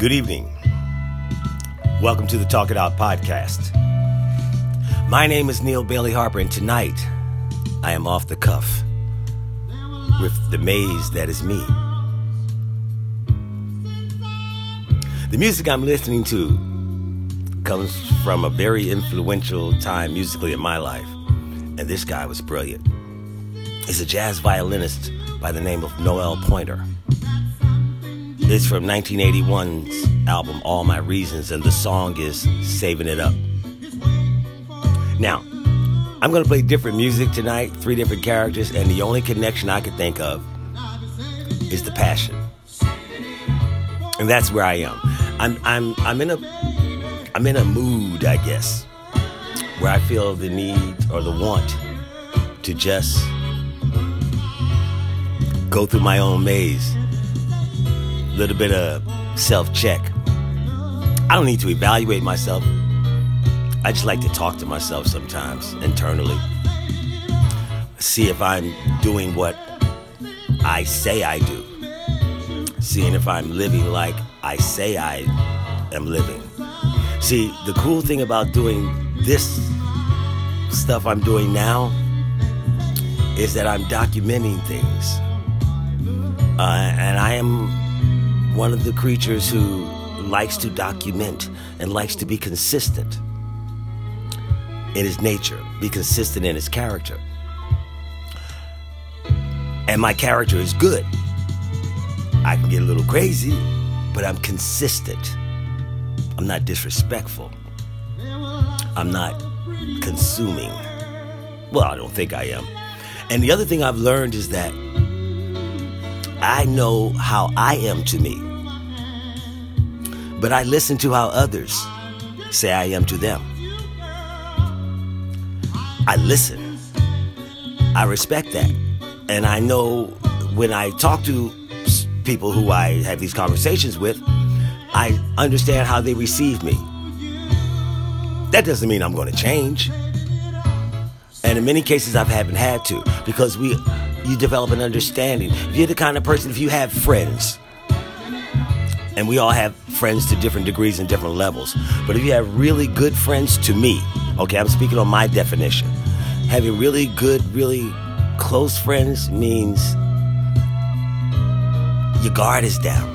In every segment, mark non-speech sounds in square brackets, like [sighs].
Good evening. Welcome to the Talk It Out podcast. My name is Neal Bailey Harper, and tonight I am off the cuff with the maze that is me. The music I'm listening to comes from a very influential time musically in my life, and this guy was brilliant. He's a jazz violinist by the name of Noel Pointer. It's from 1981's album All My Reasons, and the song is Saving It Up. Now, I'm going to play different music tonight, three different characters, and the only connection I could think of is the passion. And that's where I am. I'm I'm I'm in a I'm in a mood, I guess, where I feel the need or the want to just go through my own maze. Little bit of self check. I don't need to evaluate myself. I just like to talk to myself sometimes internally. See if I'm doing what I say I do. Seeing if I'm living like I say I am living. See, the cool thing about doing this stuff I'm doing now is that I'm documenting things. Uh, and I am one of the creatures who likes to document and likes to be consistent in his nature, be consistent in his character. And my character is good. I can get a little crazy, but I'm consistent. I'm not disrespectful. I'm not consuming. Well, I don't think I am. And the other thing I've learned is that I know how I am to me, but I listen to how others say I am to them. I listen. I respect that. And I know when I talk to people who I have these conversations with, I understand how they receive me. That doesn't mean I'm going to change. And in many cases, I haven't had to because we, you develop an understanding. If you're the kind of person, if you have friends, and we all have friends to different degrees and different levels, but if you have really good friends to me, okay, I'm speaking on my definition. Having really good, really close friends means your guard is down.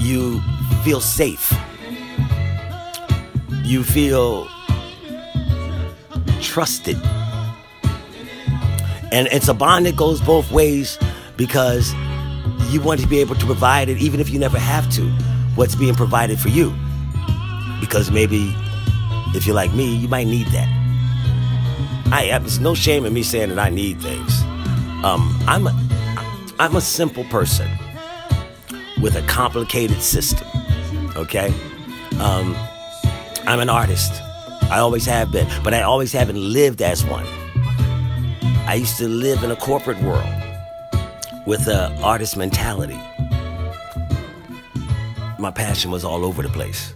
You feel safe. You feel trusted. And it's a bond that goes both ways because you want to be able to provide it even if you never have to, what's being provided for you. Because maybe if you're like me, you might need that. I there's no shame in me saying that I need things. Um, I'm a, I'm a simple person with a complicated system. Okay, um, I'm an artist. I always have been, but I always haven't lived as one. I used to live in a corporate world with an artist mentality. My passion was all over the place.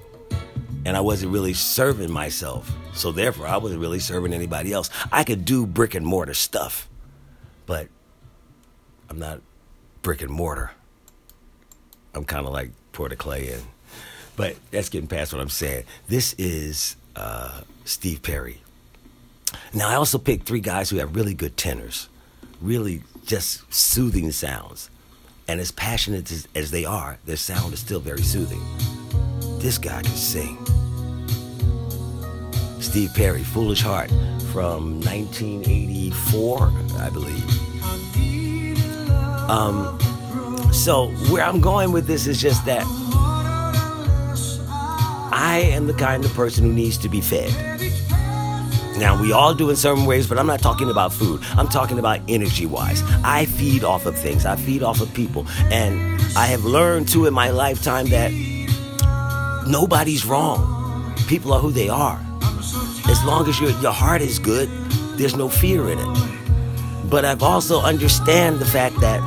And I wasn't really serving myself. So therefore, I wasn't really serving anybody else. I could do brick and mortar stuff, but I'm not brick and mortar. I'm kind of like pour the clay in. But that's getting past what I'm saying. This is uh, Steve Perry. Now, I also picked three guys who have really good tenors, really just soothing sounds. And as passionate as, as they are, their sound is still very soothing. This guy can sing. Steve Perry, Foolish Heart, from 1984, I believe. Um, so, where I'm going with this is just that I am the kind of person who needs to be fed. Now, we all do in certain ways, but I'm not talking about food. I'm talking about energy wise. I feed off of things, I feed off of people. And I have learned too in my lifetime that nobody's wrong. People are who they are. As long as your, your heart is good, there's no fear in it. But I've also understand the fact that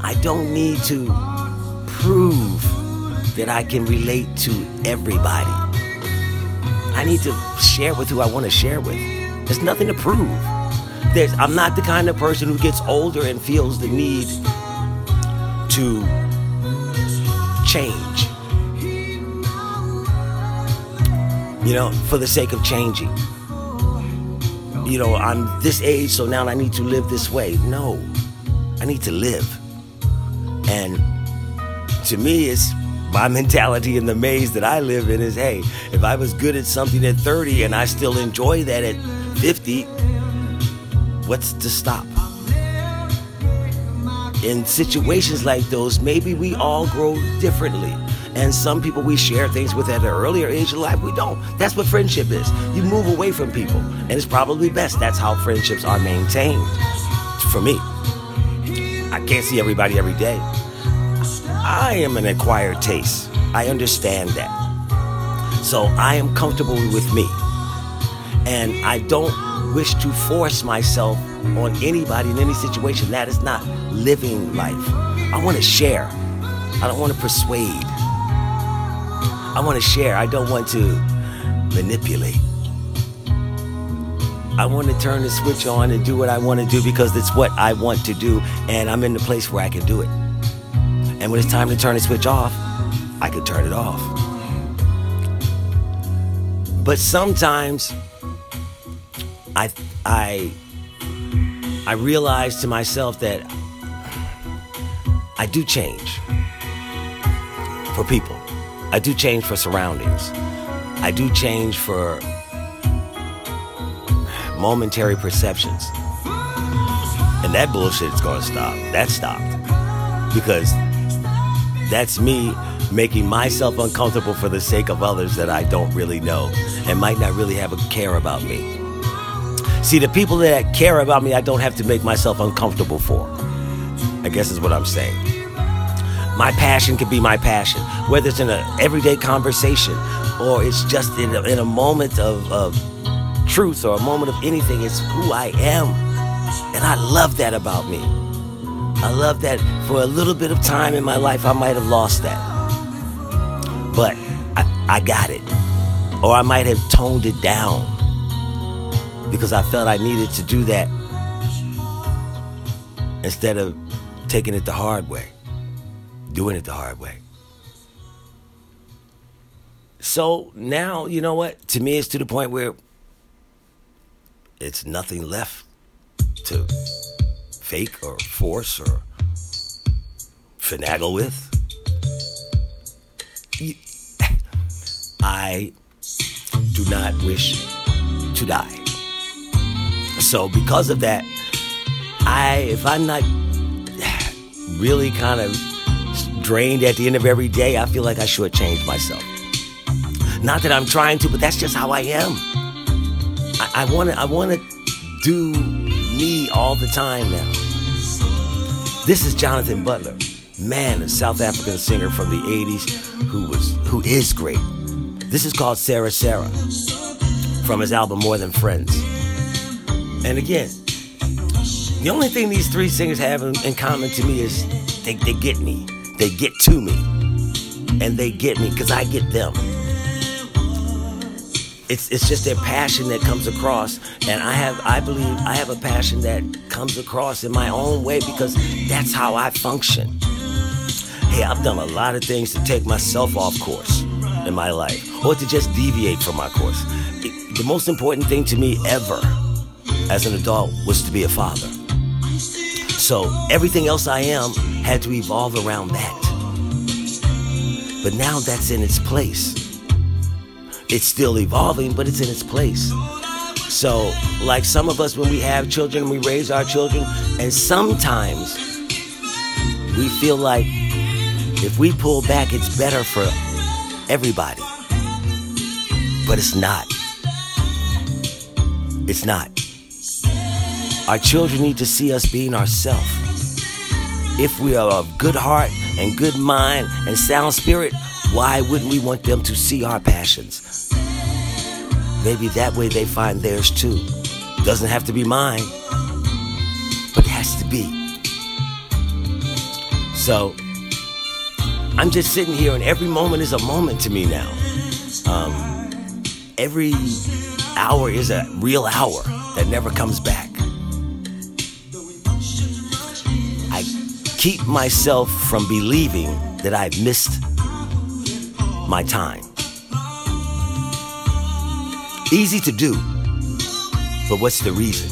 I don't need to prove that I can relate to everybody. I need to share with who I want to share with. There's nothing to prove. There's, I'm not the kind of person who gets older and feels the need to change. You know, for the sake of changing. You know, I'm this age, so now I need to live this way. No, I need to live. And to me, it's my mentality in the maze that I live in is hey, if I was good at something at 30 and I still enjoy that at 50, what's to stop? In situations like those, maybe we all grow differently. And some people we share things with at an earlier age of life, we don't. That's what friendship is. You move away from people, and it's probably best. That's how friendships are maintained. For me, I can't see everybody every day. I am an acquired taste. I understand that. So I am comfortable with me. And I don't wish to force myself on anybody in any situation. That is not living life. I want to share. I don't want to persuade. I want to share. I don't want to manipulate. I want to turn the switch on and do what I want to do because it's what I want to do, and I'm in the place where I can do it. And when it's time to turn the switch off, I could turn it off. But sometimes I I I realize to myself that I do change for people. I do change for surroundings. I do change for momentary perceptions. And that bullshit is to stop. That stopped. Because that's me making myself uncomfortable for the sake of others that I don't really know and might not really have a care about me. See, the people that care about me, I don't have to make myself uncomfortable for. I guess is what I'm saying. My passion can be my passion, whether it's in an everyday conversation or it's just in a, in a moment of, of truth or a moment of anything. It's who I am. And I love that about me. I love that for a little bit of time in my life, I might have lost that. But I, I got it. Or I might have toned it down because I felt I needed to do that instead of taking it the hard way doing it the hard way. So now, you know what? To me, it's to the point where it's nothing left to fake or force or finagle with. [laughs] I do not wish to die. So because of that, I if I'm not [sighs] really kind of drained at the end of every day, I feel like I shortchanged myself. Not that I'm trying to, but that's just how I am. I want to I want to do me all the time now. This is Jonathan Butler, man, a South African singer from the 80s who was who is great. This is called Sarah Sarah from his album More Than Friends. And again, the only thing these three singers have in, in common to me is they, they get me. They get to me. And they get me because I get them. It's, it's just their passion that comes across. And I have, I believe, I have a passion that comes across in my own way because that's how I function. Hey, I've done a lot of things to take myself off course in my life or to just deviate from my course. It, the most important thing to me ever as an adult was to be a father. So everything else I am had to evolve around that. But now that's in its place. It's still evolving, but it's in its place. So, like some of us, when we have children, we raise our children, and sometimes we feel like if we pull back, it's better for everybody. But it's not. It's not. Our children need to see us being ourselves. If we are of good heart and good mind and sound spirit, why wouldn't we want them to see our passions? Maybe that way they find theirs too. Doesn't have to be mine, but it has to be. So, I'm just sitting here, and every moment is a moment to me now. Um, every hour is a real hour that never comes back. I keep myself from believing that I've missed my time. Easy to do, but what's the reason?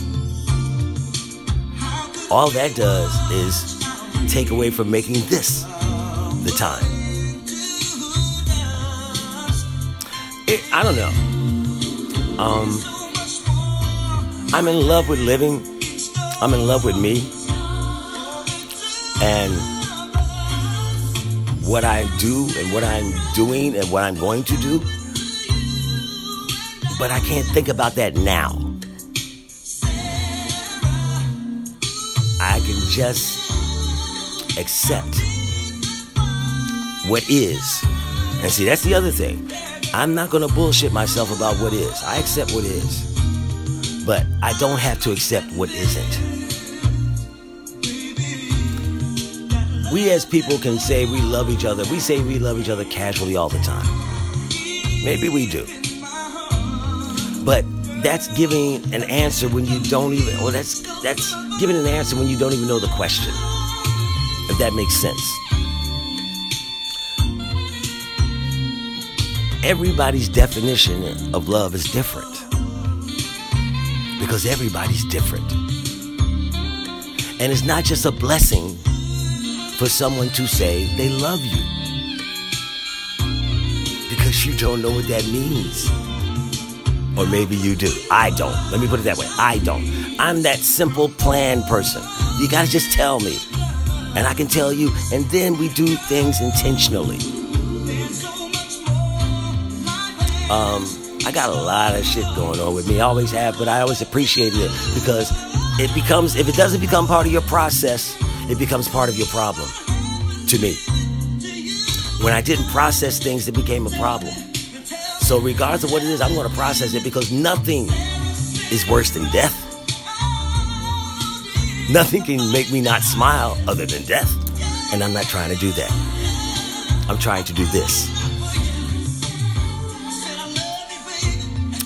All that does is take away from making this the time. It, I don't know. Um, I'm in love with living. I'm in love with me. And what I do and what I'm doing and what I'm going to do. But I can't think about that now. I can just accept what is. And see, that's the other thing. I'm not going to bullshit myself about what is. I accept what is. But I don't have to accept what isn't. We as people can say we love each other. We say we love each other casually all the time. Maybe we do. But that's giving an answer when you don't even or that's that's giving an answer when you don't even know the question. If that makes sense. Everybody's definition of love is different. Because everybody's different. And it's not just a blessing for someone to say they love you. Because you don't know what that means. Or maybe you do. I don't. Let me put it that way. I don't. I'm that simple plan person. You gotta just tell me. And I can tell you, and then we do things intentionally. Um, I got a lot of shit going on with me. I always have, but I always appreciate it because it becomes, if it doesn't become part of your process, it becomes part of your problem to me. When I didn't process things, it became a problem. So, regardless of what it is, I'm going to process it because nothing is worse than death. Nothing can make me not smile other than death. And I'm not trying to do that. I'm trying to do this.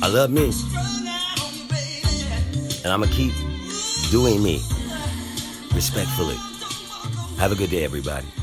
I love me. And I'm going to keep doing me respectfully. Have a good day, everybody.